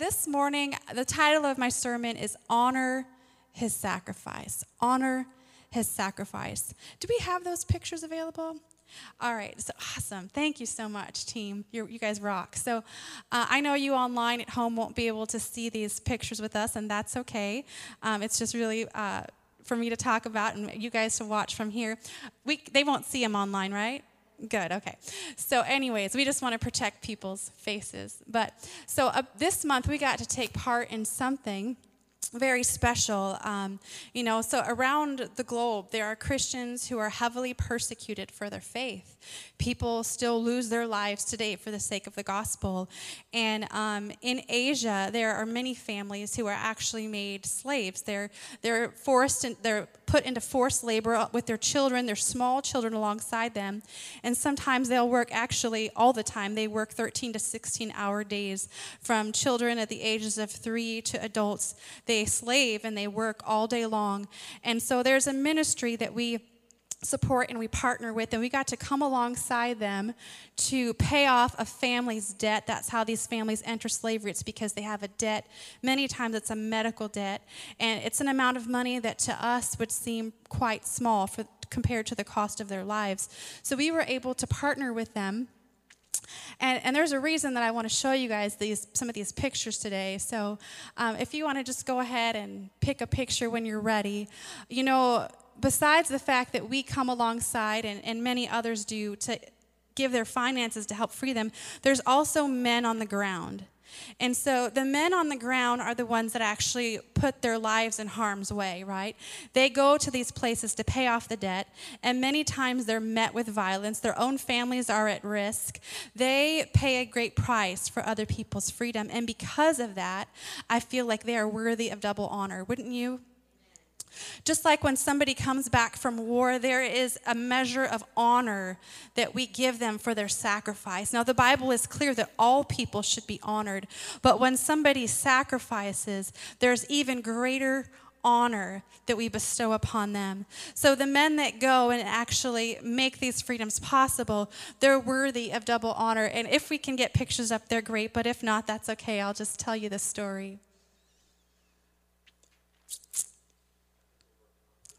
this morning, the title of my sermon is Honor His Sacrifice. Honor His Sacrifice. Do we have those pictures available? All right, so awesome. Thank you so much, team. You're, you guys rock. So uh, I know you online at home won't be able to see these pictures with us, and that's okay. Um, it's just really uh, for me to talk about and you guys to watch from here. We, they won't see them online, right? Good, okay. So, anyways, we just want to protect people's faces. But so uh, this month we got to take part in something very special. Um, you know, so around the globe, there are Christians who are heavily persecuted for their faith. People still lose their lives today for the sake of the gospel. And um, in Asia, there are many families who are actually made slaves. They're they're forced and they're put into forced labor with their children, their small children alongside them. And sometimes they'll work actually all the time. They work 13 to 16 hour days from children at the ages of three to adults. They slave and they work all day long. And so there's a ministry that we support and we partner with, and we got to come alongside them to pay off a family's debt. That's how these families enter slavery. It's because they have a debt. Many times it's a medical debt, and it's an amount of money that to us would seem quite small for, compared to the cost of their lives. So we were able to partner with them. And, and, there's a reason that I want to show you guys these some of these pictures today. So um, if you want to just go ahead and pick a picture when you're ready, you know, besides the fact that we come alongside and, and many others do to give their finances to help free them, there's also men on the ground. And so the men on the ground are the ones that actually put their lives in harm's way, right? They go to these places to pay off the debt, and many times they're met with violence. Their own families are at risk. They pay a great price for other people's freedom. And because of that, I feel like they are worthy of double honor. Wouldn't you? Just like when somebody comes back from war, there is a measure of honor that we give them for their sacrifice. Now, the Bible is clear that all people should be honored, but when somebody sacrifices, there's even greater honor that we bestow upon them. So the men that go and actually make these freedoms possible, they're worthy of double honor. And if we can get pictures up, they're great, but if not, that's okay. I'll just tell you the story.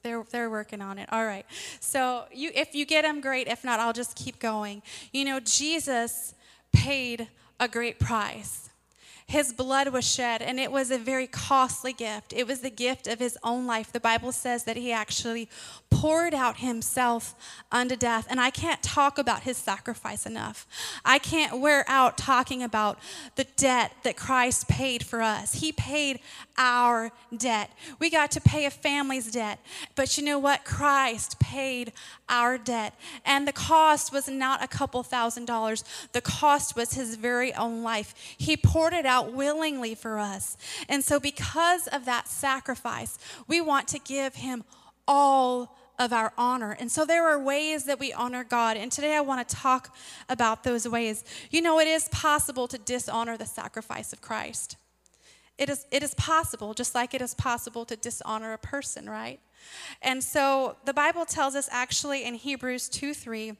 They're, they're working on it. All right. So you, if you get them, great. If not, I'll just keep going. You know, Jesus paid a great price. His blood was shed, and it was a very costly gift. It was the gift of his own life. The Bible says that he actually poured out himself unto death. And I can't talk about his sacrifice enough. I can't wear out talking about the debt that Christ paid for us. He paid our debt. We got to pay a family's debt. But you know what? Christ paid our debt. And the cost was not a couple thousand dollars, the cost was his very own life. He poured it out willingly for us. And so, because of that sacrifice, we want to give him all of our honor. And so there are ways that we honor God. And today I want to talk about those ways. You know, it is possible to dishonor the sacrifice of Christ. It is, it is possible, just like it is possible to dishonor a person, right? And so the Bible tells us actually in Hebrews 2 3,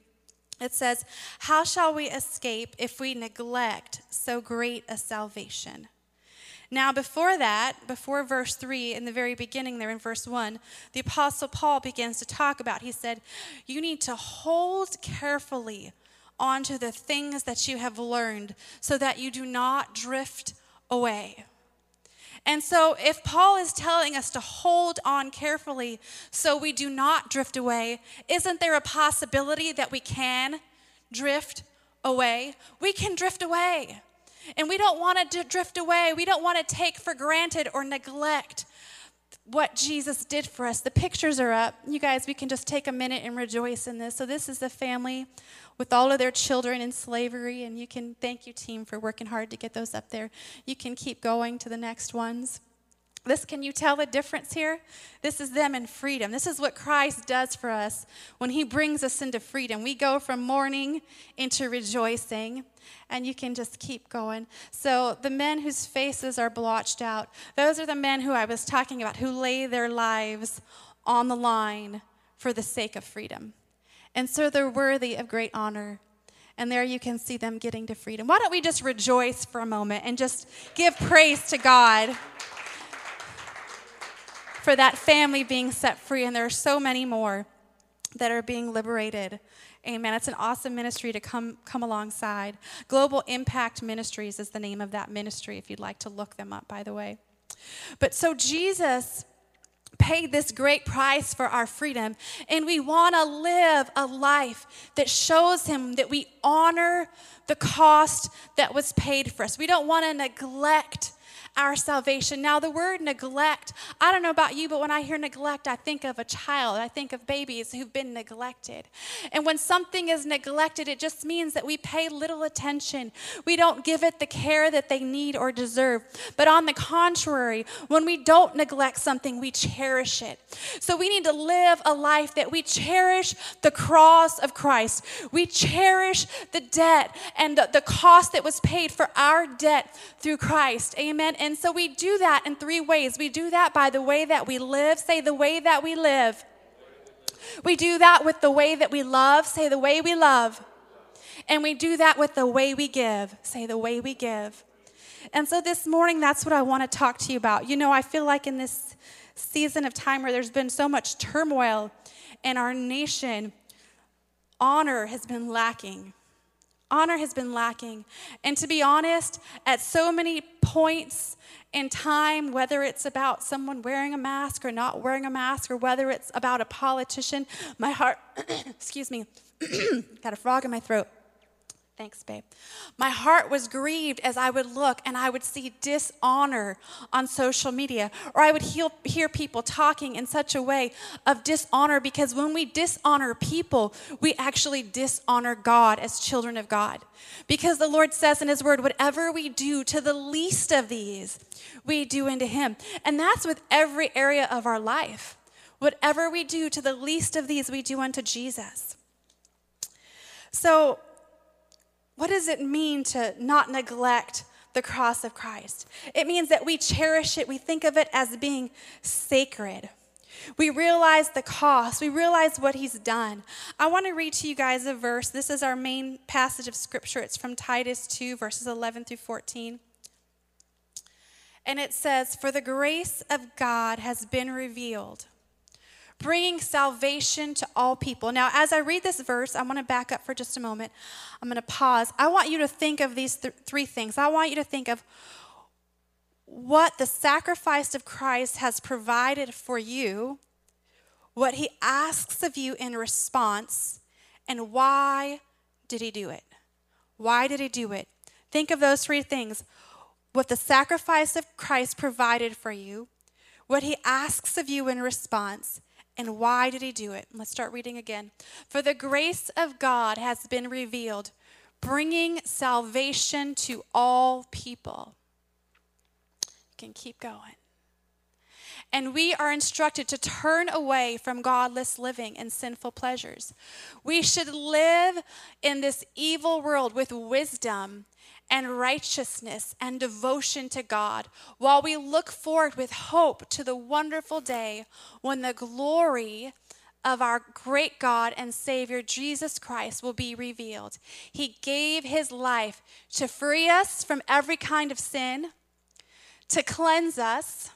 it says, How shall we escape if we neglect so great a salvation? Now, before that, before verse 3, in the very beginning there in verse 1, the Apostle Paul begins to talk about, he said, You need to hold carefully onto the things that you have learned so that you do not drift away. And so, if Paul is telling us to hold on carefully so we do not drift away, isn't there a possibility that we can drift away? We can drift away. And we don't want to drift away. We don't want to take for granted or neglect what Jesus did for us. The pictures are up. You guys, we can just take a minute and rejoice in this. So, this is the family with all of their children in slavery. And you can thank you, team, for working hard to get those up there. You can keep going to the next ones. This, can you tell the difference here? This is them in freedom. This is what Christ does for us when He brings us into freedom. We go from mourning into rejoicing, and you can just keep going. So, the men whose faces are blotched out, those are the men who I was talking about, who lay their lives on the line for the sake of freedom. And so, they're worthy of great honor And there you can see them getting to freedom. Why don't we just rejoice for a moment and just give praise to God for that family being set free? And there are so many more that are being liberated. Amen. It's an awesome ministry to come, come alongside. Global Impact Ministries is the name of that ministry, if you'd like to look them up, by the way. But so Jesus paid this great price for our freedom, and we want to live a life that shows Him that we honor the cost that was paid for us. We don't want to neglect our salvation. Now, the word neglect, I don't know about you, but when I hear neglect, I think of a child. I think of babies who've been neglected. And when something is neglected, it just means that we pay little attention. We don't give it the care that they need or deserve. But on the contrary, when we don't neglect something, we cherish it. So we need to live a life that we cherish the cross of Christ. We cherish the debt and the, the cost that was paid for our debt through Christ. Amen. And so we do that in three ways. We do that by the way that we live, say the way that we live. We do that with the way that we love, say the way we love. And we do that with the way we give, say the way we give. And so this morning, that's what I want to talk to you about. You know, I feel like in this season of time where there's been so much turmoil in our nation, honor has been lacking honor has been lacking. And to be honest, at so many points in time, whether it's about someone wearing a mask or not wearing a mask, or whether it's about a politician, my heart, excuse me, got a frog in my throat. Thanks, babe. My heart was grieved as I would look and I would see dishonor on social media, or I would hear, people talking in such a way of dishonor because when we dishonor people, we actually dishonor God as children of God. Because the Lord says in His Word, whatever we do to the least of these, we do unto Him. And that's with every area of our life. Whatever we do to the least of these, we do unto Jesus. So, what does it mean to not neglect the cross of Christ? It means that we cherish it, we think of it as being sacred. We realize the cost. We realize what he's done. I want to read to you guys a verse. This is our main passage of scripture. It's from Titus 2, verses 11 through 14. And it says, For the grace of God has been revealed bringing salvation to all people. Now, as I read this verse, I want to back up for just a moment. I'm going to pause. I want you to think of these th- three things. I want you to think of what the sacrifice of Christ has provided for you, what he asks of you in response, and why did he do it? Why did he do it? Think of those three things what the sacrifice of Christ provided for you, what he asks of you in response, and why did he do it? Let's start reading again. For the grace of God has been revealed, bringing salvation to all people. You can keep going. And we are instructed to turn away from godless living and sinful pleasures. We should live in this evil world with wisdom and righteousness and devotion to God, while we look forward with hope to the wonderful day when the glory of our great God and Savior Jesus Christ will be revealed. He gave his life to free us from every kind of sin, to cleanse us,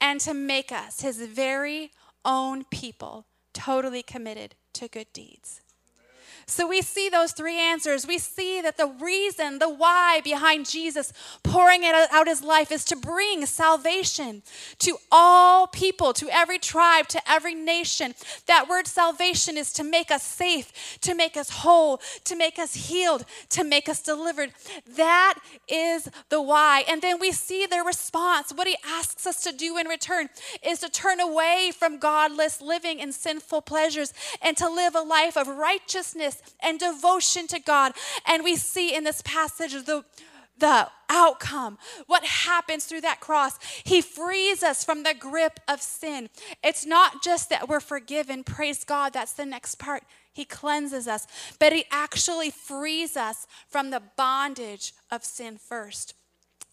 and to make us his very own people, totally committed to good deeds. So we see those three answers. We see that the reason, the why behind Jesus pouring out his life is to bring salvation to all people, to every tribe, to every nation. That word salvation is to make us safe, to make us whole, to make us healed, to make us delivered. That is the why. And then we see their response. What he asks us to do in return is to turn away from godless living and sinful pleasures and to live a life of righteousness and devotion to God. And we see in this passage the the outcome, what happens through that cross. He frees us from the grip of sin. It's not just that we're forgiven, praise God, that's the next part. He cleanses us, but He actually frees us from the bondage of sin first.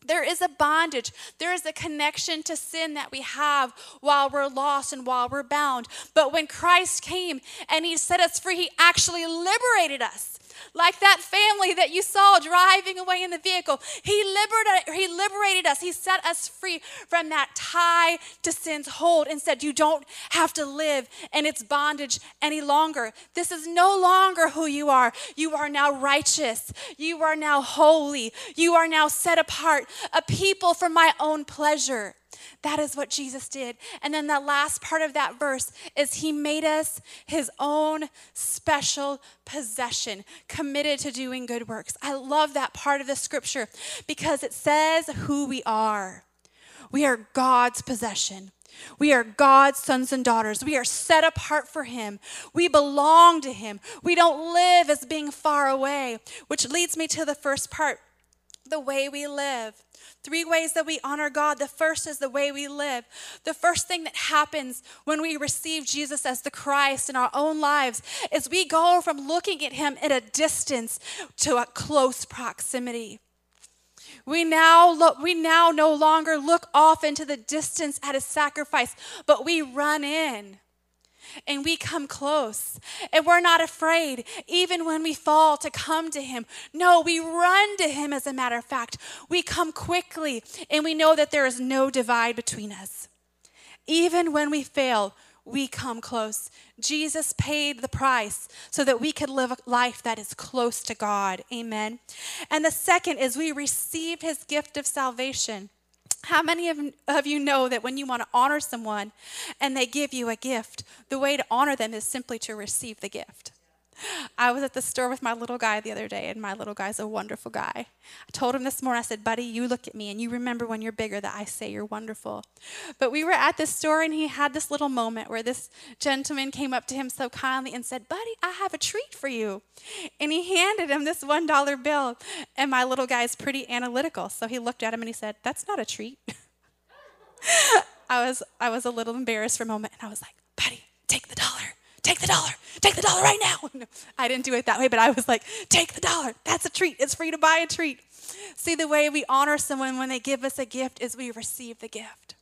There is a bondage. There is a connection to sin that we have while we're lost and while we're bound. But when Christ came and He set us free, He actually liberated us. Like that family that you saw driving away in the vehicle. He liberated, he liberated us. He set us free from that tie to sin's hold and said, You don't have to live in its bondage any longer. This is no longer who you are. You are now righteous. You are now holy. You are now set apart, a people for my own pleasure. That is what Jesus did. And then the last part of that verse is He made us His own special possession, committed to doing good works. I love that part of the scripture because it says who we are. We are God's possession. We are God's sons and daughters. We are set apart for Him. We belong to Him. We don't live as being far away, which leads me to the first part the way we live. Three ways that we honor God. The first is the way we live. The first thing that happens when we receive Jesus as the Christ in our own lives is we go from looking at him at a distance to a close proximity. We now look, we now no longer look off into the distance at his sacrifice, but we run in and we come close and we're not afraid, even when we fall, to come to Him. No, we run to Him as a matter of fact. We come quickly and we know that there is no divide between us. Even when we fail, we come close. Jesus paid the price so that we could live a life that is close to God. Amen. And the second is we receive his gift of salvation. How many of, of you know that when you want to honor someone and they give you a gift, the way to honor them is simply to receive the gift? I was at the store with my little guy the other day, and my little guy's a wonderful guy. I told him this morning, I said, Buddy, you look at me and you remember when you're bigger that I say you're wonderful. But we were at the store, and he had this little moment where this gentleman came up to him so kindly and said, Buddy, I have a treat for you. And he handed him this $1 bill. And my little guy's pretty analytical, so he looked at him and he said, That's not a treat. I was, I was a little embarrassed for a moment, and I was like, Buddy, take the dollar take the dollar, take the dollar right now. No, I didn't do it that way, but I was like, take the dollar. That's a treat. It's free to buy a treat. See, the way we honor someone when they give us a gift is we receive the gift.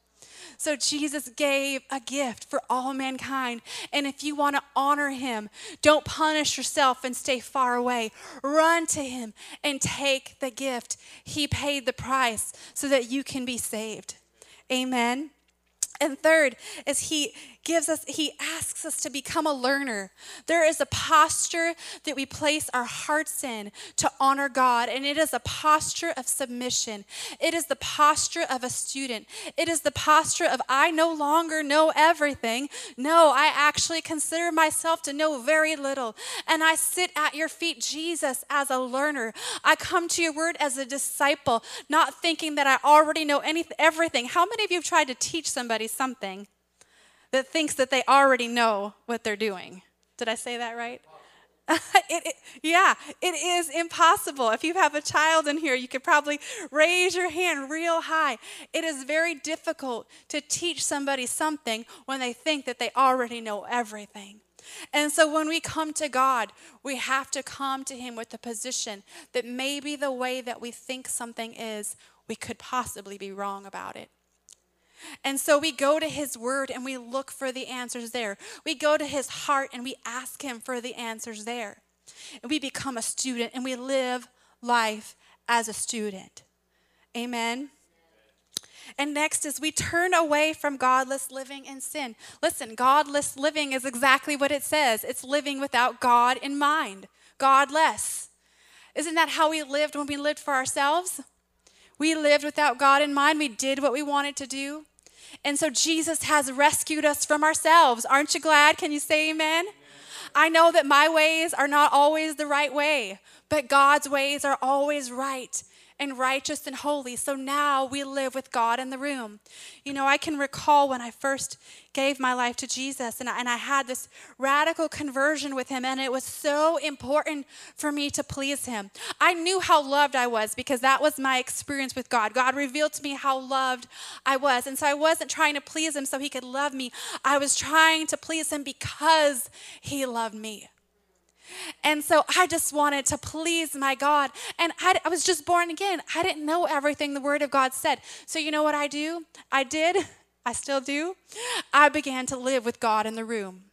So Jesus gave a gift for all mankind. And if you want to honor him, don't punish yourself and stay far away. Run to him and take the gift. He paid the price so that you can be saved. Amen. And third is he gives us, he asks us to become a learner. There is a posture that we place our hearts in to honor God, and it is a posture of submission. It is the posture of a student. It is the posture of, I no longer know everything. No, I actually consider myself to know very little. And I sit at your feet, Jesus, as a learner. I come to your word as a disciple, not thinking that I already know anything, everything. How many of you have tried to teach somebody something? That thinks that they already know what they're doing. Did I say that right? it, it, yeah, it is impossible. If you have a child in here, you could probably raise your hand real high. It is very difficult to teach somebody something when they think that they already know everything. And so when we come to God, we have to come to Him with the position that maybe the way that we think something is, we could possibly be wrong about it. And so we go to his word and we look for the answers there. We go to his heart and we ask him for the answers there. And we become a student and we live life as a student. Amen. And next is we turn away from godless living and sin. Listen, godless living is exactly what it says it's living without God in mind, godless. Isn't that how we lived when we lived for ourselves? We lived without God in mind. We did what we wanted to do. And so Jesus has rescued us from ourselves. Aren't you glad? Can you say amen? I know that my ways are not always the right way, but God's ways are always right and righteous and holy. So now we live with God in the room. You know, I can recall when I first gave my life to Jesus and I, and I had this radical conversion with Him, and it was so important for me to please Him. I knew how loved I was because that was my experience with God. God revealed to me how loved I was. And so I wasn't trying to please Him so He could love me, I was trying to please Him because He loved me. And so I just wanted to please my God. And I, I, was just born again. I didn't know everything the Word of God said. So you know what I do? I did. I still do. I began to live with God in the room.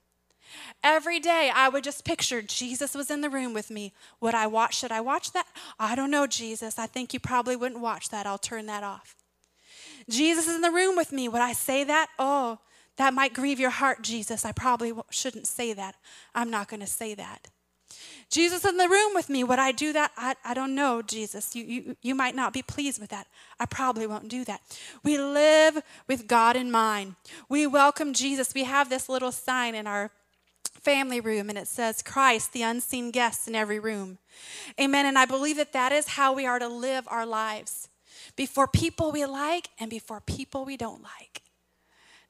Every day I would just picture Jesus was in the room with me. Would I watch? Should I watch that? I don't know, Jesus. I think you probably wouldn't watch that. I'll turn that off. Jesus is in the room with me. Would I say that? Oh, that might grieve your heart, Jesus. I probably shouldn't say that. I'm not going to say that. Jesus in the room with me. Would I do that? I, I don't know, Jesus. You, you, you might not be pleased with that. I probably won't do that. We live with God in mind. We welcome Jesus. We have this little sign in our family room and it says, Christ, the unseen guest in every room. Amen. And I believe that that is how we are to live our lives before people we like and before people we don't like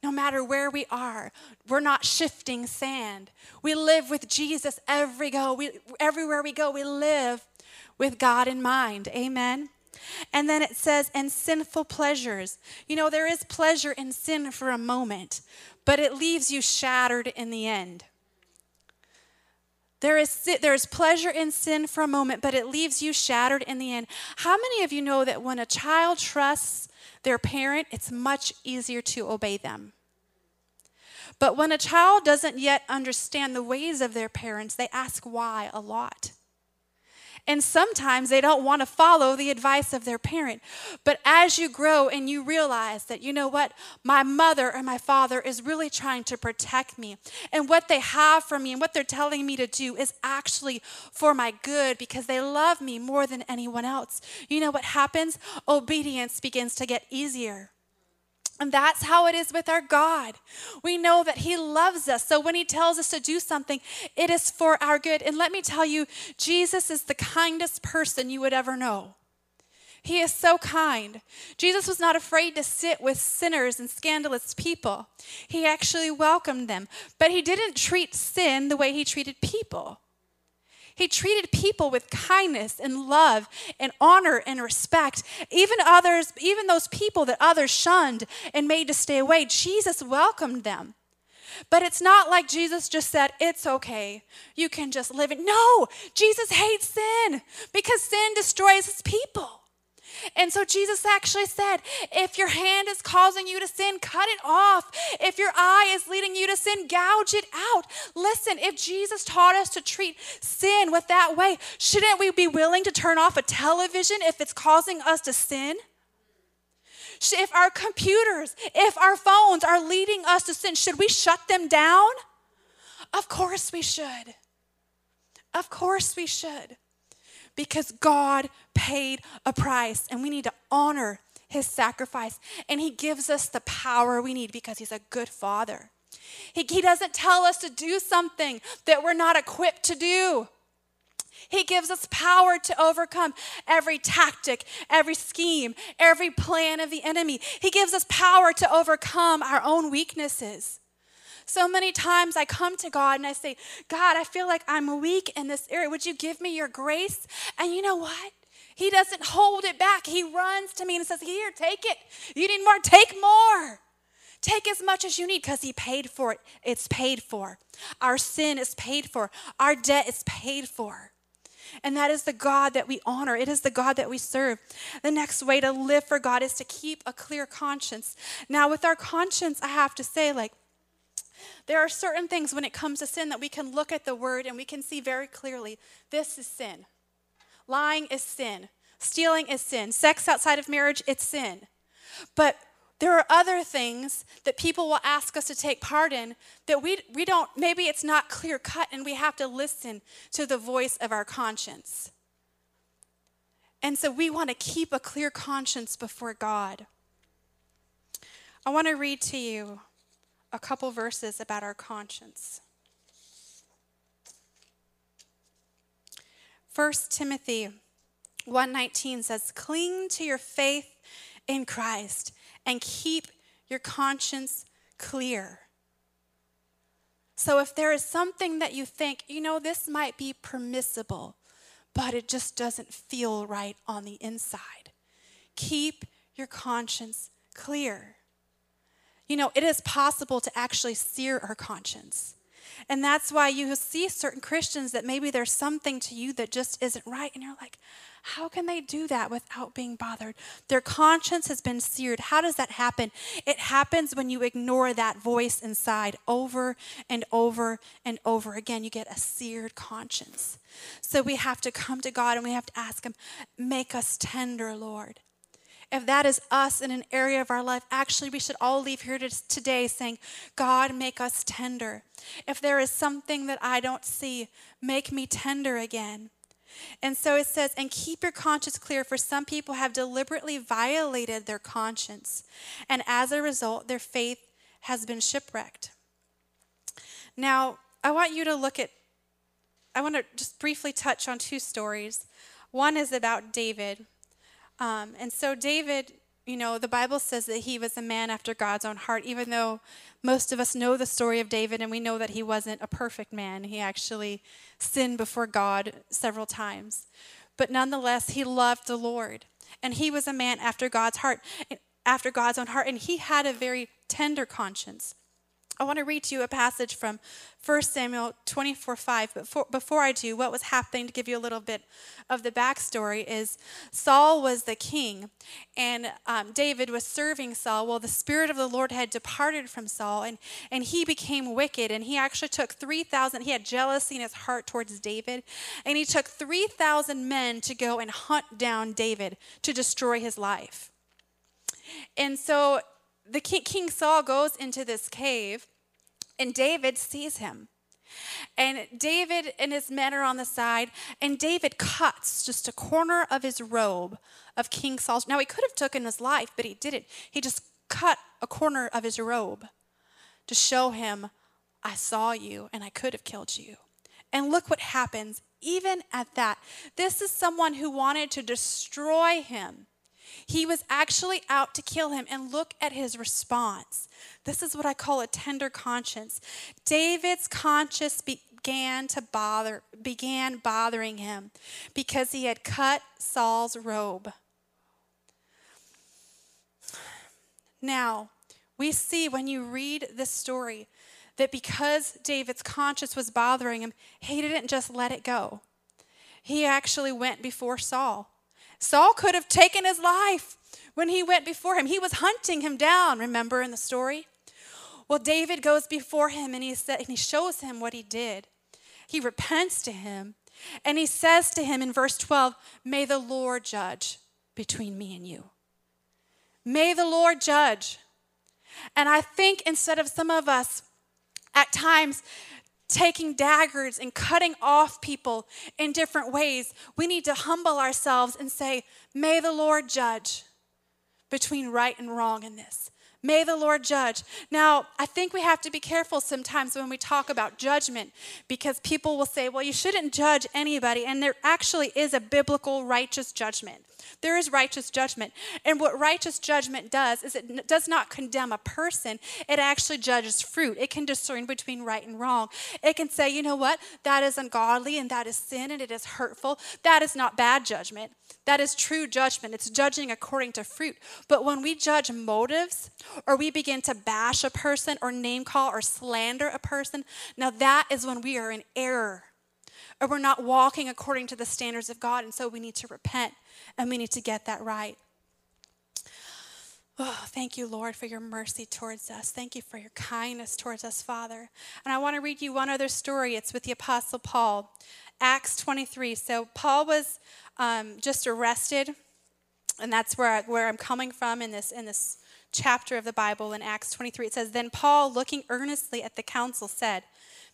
no matter where we are. We're not shifting sand. We live with Jesus every go. We, everywhere we go, we live with God in mind. Amen. And then it says, and sinful pleasures. You know, there is pleasure in sin for a moment, but it leaves you shattered in the end. There is, there is pleasure in sin for a moment, but it leaves you shattered in the end. How many of you know that when a child trusts their parent, it's much easier to obey them. But when a child doesn't yet understand the ways of their parents, they ask why a lot. And sometimes they don't want to follow the advice of their parent. But as you grow and you realize that, you know what, my mother or my father is really trying to protect me, and what they have for me and what they're telling me to do is actually for my good because they love me more than anyone else. You know what happens? Obedience begins to get easier. And that's how it is with our God. We know that He loves us. So when He tells us to do something, it is for our good. And let me tell you, Jesus is the kindest person you would ever know. He is so kind. Jesus was not afraid to sit with sinners and scandalous people. He actually welcomed them. But He didn't treat sin the way He treated people. He treated people with kindness and love and honor and respect. Even others, even those people that others shunned and made to stay away, Jesus welcomed them. But it's not like Jesus just said, It's okay. You can just live it. No, Jesus hates sin because sin destroys his people. And so Jesus actually said, if your hand is causing you to sin, cut it off. If your eye is leading you to sin, gouge it out. Listen, if Jesus taught us to treat sin with that way, shouldn't we be willing to turn off a television if it's causing us to sin? If our computers, if our phones are leading us to sin, should we shut them down? Of course we should. Of course we should because God paid a price and we need to honor his sacrifice. And he gives us the power we need because he's a good father. He, he doesn't tell us to do something that we're not equipped to do. He gives us power to overcome every tactic, every scheme, every plan of the enemy. He gives us power to overcome our own weaknesses. So many times I come to God and I say, God, I feel like I'm weak in this area. Would you give me your grace? And you know what? He doesn't hold it back. He runs to me and says, Here, take it. You need more, take more. Take as much as you need because He paid for it. It's paid for. Our sin is paid for, our debt is paid for. And that is the God that we honor. It is the God that we serve. The next way to live for God is to keep a clear conscience. Now, with our conscience, I have to say, like, there are certain things when it comes to sin that we can look at the word and we can see very clearly this is sin. Lying is sin. Stealing is sin. Sex outside of marriage, it's sin. But there are other things that people will ask us to take part in that we, we don't, maybe it's not clear cut and we have to listen to the voice of our conscience. And so we want to keep a clear conscience before God. I want to read to you a couple verses about our conscience. 1 Timothy 1:19 says, "Cling to your faith in Christ and keep your conscience clear." So if there is something that you think, you know, this might be permissible, but it just doesn't feel right on the inside, keep your conscience clear. You know, it is possible to actually sear our conscience. And that's why you see certain Christians that maybe there's something to you that just isn't right. And you're like, how can they do that without being bothered? Their conscience has been seared. How does that happen? It happens when you ignore that voice inside over and over and over again. You get a seared conscience. So we have to come to God and we have to ask Him, make us tender, Lord. If that is us in an area of our life, actually, we should all leave here today saying, God, make us tender. If there is something that I don't see, make me tender again. And so it says, and keep your conscience clear, for some people have deliberately violated their conscience. And as a result, their faith has been shipwrecked. Now, I want you to look at, I want to just briefly touch on two stories. One is about David. Um, and so, David, you know, the Bible says that he was a man after God's own heart, even though most of us know the story of David and we know that he wasn't a perfect man. He actually sinned before God several times. But nonetheless, he loved the Lord. And he was a man after God's heart, after God's own heart, and he had a very tender conscience. I want to read to you a passage from 1 Samuel 24 5. But before, before I do, what was happening to give you a little bit of the backstory is Saul was the king, and um, David was serving Saul. Well, the Spirit of the Lord had departed from Saul, and, and he became wicked. And he actually took 3,000, he had jealousy in his heart towards David, and he took 3,000 men to go and hunt down David to destroy his life. And so the king, king Saul goes into this cave, and David sees him. And David and his men are on the side, and David cuts just a corner of his robe of King Saul's. Now, he could have taken his life, but he didn't. He just cut a corner of his robe to show him, I saw you and I could have killed you. And look what happens, even at that. This is someone who wanted to destroy him. He was actually out to kill him. And look at his response. This is what I call a tender conscience. David's conscience began to bother began bothering him because he had cut Saul's robe. Now, we see when you read this story that because David's conscience was bothering him, he didn't just let it go. He actually went before Saul Saul could have taken his life when he went before him. He was hunting him down, remember in the story? Well, David goes before him and he, said, and he shows him what he did. He repents to him and he says to him in verse 12, May the Lord judge between me and you. May the Lord judge. And I think instead of some of us at times taking daggers and cutting off people in different ways. We need to humble ourselves and say, May the Lord judge between right and wrong in this. May the Lord judge. Now, I think we have to be careful sometimes when we talk about judgment because people will say, well, you shouldn't judge anybody. And there actually is a biblical righteous judgment. There is righteous judgment. And what righteous judgment does is it does not condemn a person, it actually judges fruit. It can discern between right and wrong. It can say, you know what, that is ungodly and that is sin and it is hurtful. That is not bad judgment. That is true judgment. It's judging according to fruit. But when we judge motives or we begin to bash a person or name call or slander a person, now that is when we are in error or we're not walking according to the standards of God. And so we need to repent and we need to get that right. Oh, thank you, Lord, for your mercy towards us. Thank you for your kindness towards us, Father. And I want to read you one other story. It's with the Apostle Paul, Acts 23. So Paul was um, just arrested, and that's where, I, where I'm coming from in this, in this chapter of the Bible in Acts 23. It says, Then Paul, looking earnestly at the council, said,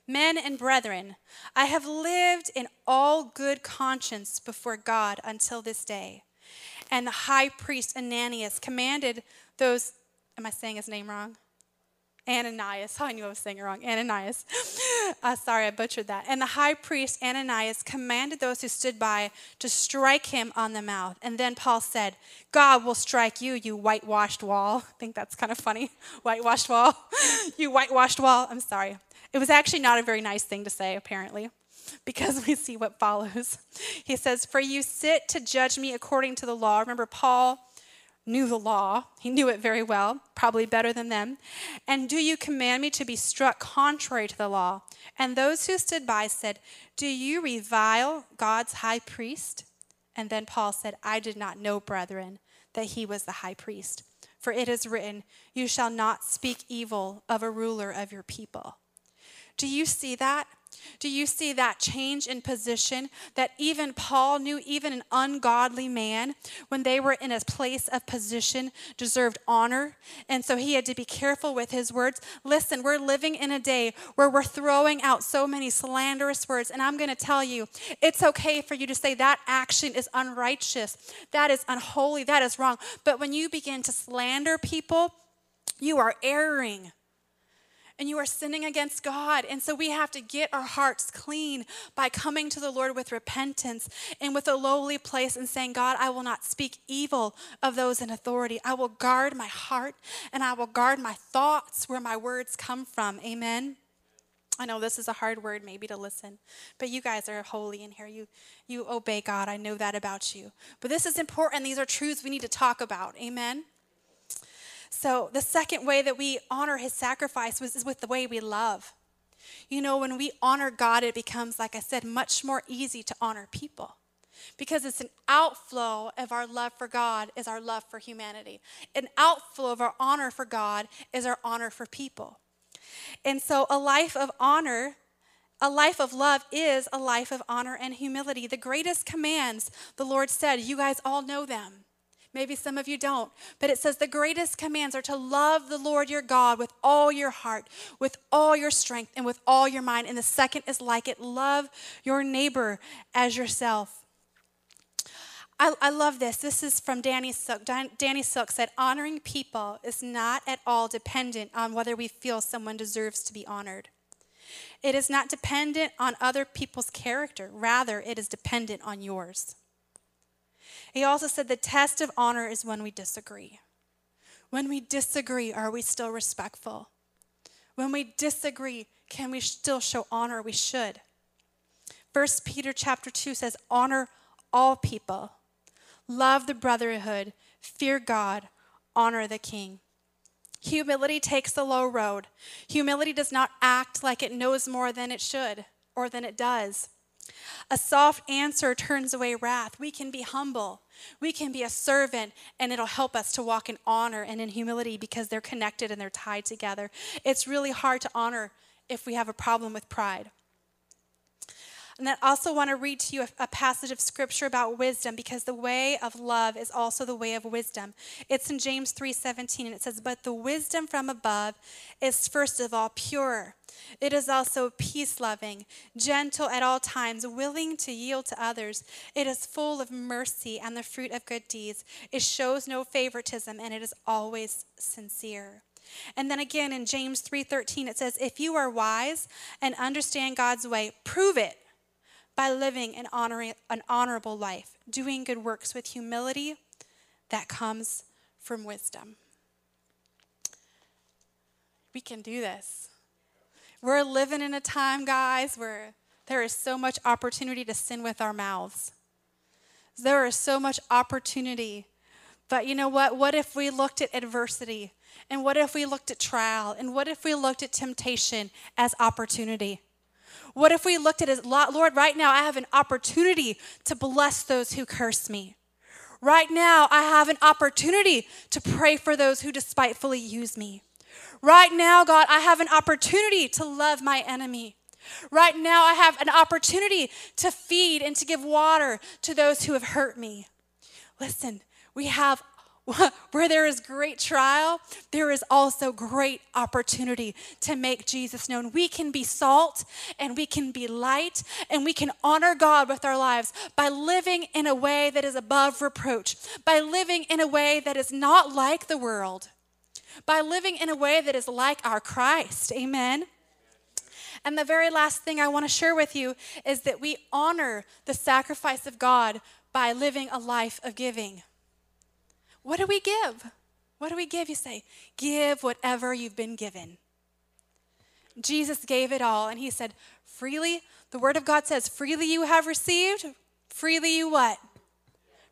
Men and brethren, I have lived in all good conscience before God until this day. And the high priest Ananias commanded those, am I saying his name wrong? Ananias. I knew I was saying it wrong. Ananias. Uh, sorry, I butchered that. And the high priest Ananias commanded those who stood by to strike him on the mouth. And then Paul said, God will strike you, you whitewashed wall. I think that's kind of funny. Whitewashed wall. you whitewashed wall. I'm sorry. It was actually not a very nice thing to say, apparently, because we see what follows. He says, For you sit to judge me according to the law. Remember, Paul knew the law. He knew it very well, probably better than them. And do you command me to be struck contrary to the law? And those who stood by said, Do you revile God's high priest? And then Paul said, I did not know, brethren, that he was the high priest. For it is written, You shall not speak evil of a ruler of your people. Do you see that? Do you see that change in position that even Paul knew, even an ungodly man, when they were in a place of position, deserved honor? And so he had to be careful with his words. Listen, we're living in a day where we're throwing out so many slanderous words. And I'm going to tell you, it's okay for you to say that action is unrighteous, that is unholy, that is wrong. But when you begin to slander people, you are erring and you are sinning against God. And so we have to get our hearts clean by coming to the Lord with repentance and with a lowly place and saying, God, I will not speak evil of those in authority. I will guard my heart and I will guard my thoughts where my words come from. Amen. I know this is a hard word maybe to listen, but you guys are holy in here. You you obey God. I know that about you. But this is important. These are truths we need to talk about. Amen. So, the second way that we honor his sacrifice was, is with the way we love. You know, when we honor God, it becomes, like I said, much more easy to honor people because it's an outflow of our love for God is our love for humanity. An outflow of our honor for God is our honor for people. And so a life of honor, a life of love is a life of honor and humility. The greatest commands, the Lord said, you guys all know them. Maybe some of you don't. But it says the greatest commands are to love the Lord your God with all your heart, with all your strength, and with all your mind. And the second is like it love your neighbor as yourself. I, I love this. This is from Danny Silk. Danny Silk said, Honoring people is not at all dependent on whether we feel someone deserves to be honored. It is not dependent on other people's character, rather, it is dependent on yours. He also said the test of honor is when we disagree. When we disagree, are we still respectful? When we disagree, can we still show honor? We should. First Peter chapter 2 says, honor all people. Love the brotherhood, fear God, honor the king. Humility takes the low road. Humility does not act like it knows more than it should or than it does. A soft answer turns away wrath. We can be humble. We can be a servant, and it'll help us to walk in honor and in humility because they're connected and they're tied together. It's really hard to honor if we have a problem with pride. And I also want to read to you a, a, passage of scripture about wisdom because the way of love is also the way of wisdom. It's in James 3:17 and it says, "But the wisdom from above is first of all pure. It is also peace-loving, gentle at all times, willing to yield to others. It is full of mercy and the fruit of good deeds. It shows no favoritism and it is always sincere." And then again in James 3:13 it says, "If you are wise and understand God's way, prove it by living an, an honorable life, doing good works with humility that comes from wisdom. We can do this. We're living in a time, guys, where there is so much opportunity to sin with our mouths. There is so much opportunity. But you know what? What if we looked at adversity? And what if we looked at trial? And what if we looked at temptation as opportunity? What if we looked at it, Lord, right now I have an opportunity to bless those who curse me. Right now I have an opportunity to pray for those who despitefully use me. Right now, God, I have an opportunity to love my enemy. Right now, I have an opportunity to feed and to give water to those who have hurt me. Listen, we have where there is great trial, there is also great opportunity to make Jesus known. We can be salt and we can be light and we can honor God with our lives by living in a way that is above reproach, by living in a way that is not like the world, by living in a way that is like our Christ. Amen. And the very last thing I want to share with you is that we honor the sacrifice of God by living a life of giving. What do we give? What do we give? You say, give whatever you've been given. Jesus gave it all, and he said, freely, the word of God says, freely you have received, freely you what?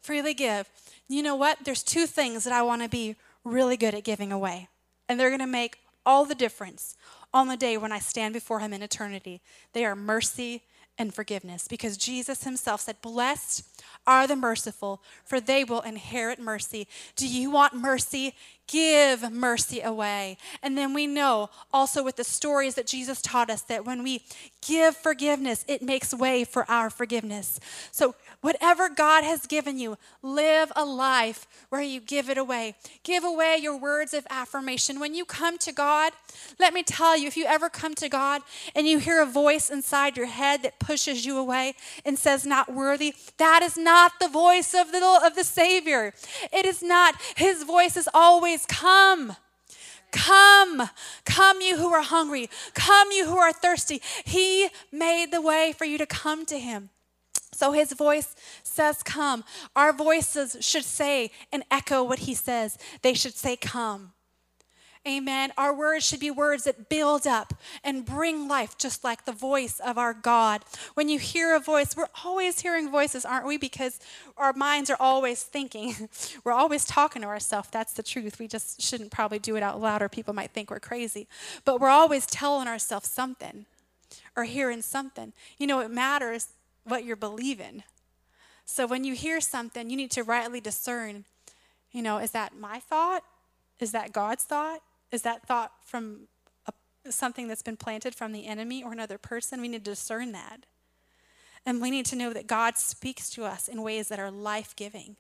Freely give. you know what? There's two things that I want to be really good at giving away, and they're going to make all the difference on the day when I stand before Him in eternity. They are mercy and forgiveness because Jesus Himself said, Blessed are the merciful, for they will inherit mercy. Do you want mercy? Give mercy away. And then we know also with the stories that Jesus taught us that when we give forgiveness, it makes way for our forgiveness. So Whatever God has given you, live a life where you give it away. Give away your words of affirmation. When you come to God, let me tell you if you ever come to God and you hear a voice inside your head that pushes you away and says, not worthy, that is not the voice of the, of the Savior. It is not. His voice is always, Come. Come, come, you who are hungry. Come, you who are thirsty. He made the way for you to come to Him. So his voice says, Come. Our voices should say and echo what he says. They should say, Come. Amen. Our words should be words that build up and bring life, just like the voice of our God. When you hear a voice, we're always hearing voices, aren't we? Because our minds are always thinking. we're always talking to ourselves. That's the truth. We just shouldn't probably do it out loud, or people might think we're crazy. But we're always telling ourselves something or hearing something. You know, it matters what you're believing. So when you hear something, you need to rightly discern, you know, is that my thought? Is that God's thought? Is that thought from a, something that's been planted from the enemy or another person? We need to discern that. And we need to know that God speaks to us in ways that are life giving.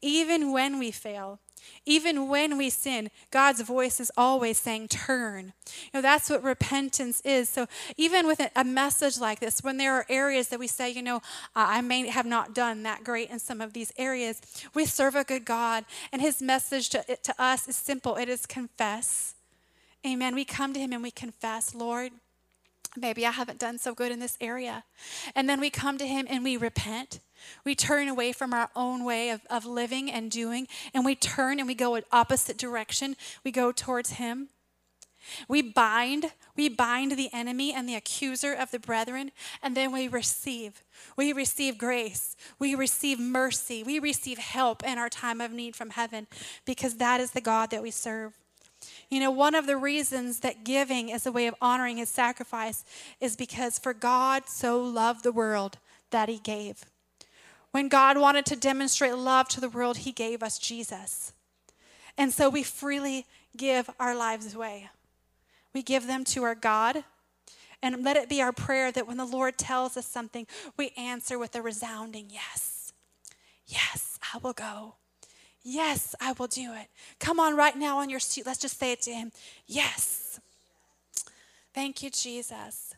Even when we fail, even when we sin, God's voice is always saying, turn. You know, that's what repentance is. So even with a message like this, when there are areas that we say, you know, I may have not done that great in some of these areas, we serve a good God. And his message to, to us is simple it is confess. Amen. We come to him and we confess, Lord, maybe I haven't done so good in this area. And then we come to him and we repent. We turn away from our own way of, of living and doing, and we turn and we go an opposite direction. We go towards Him. We bind, we bind the enemy and the accuser of the brethren, and then we receive. We receive grace. We receive mercy. We receive help in our time of need from heaven because that is the God that we serve. You know, one of the reasons that giving is a way of honoring his sacrifice is because for God so loved the world that he gave. When God wanted to demonstrate love to the world, He gave us Jesus. And so we freely give our lives away. We give them to our God. And let it be our prayer that when the Lord tells us something, we answer with a resounding yes. Yes, I will go. Yes, I will do it. Come on, right now on your seat. Let's just say it to Him. Yes. Thank you, Jesus.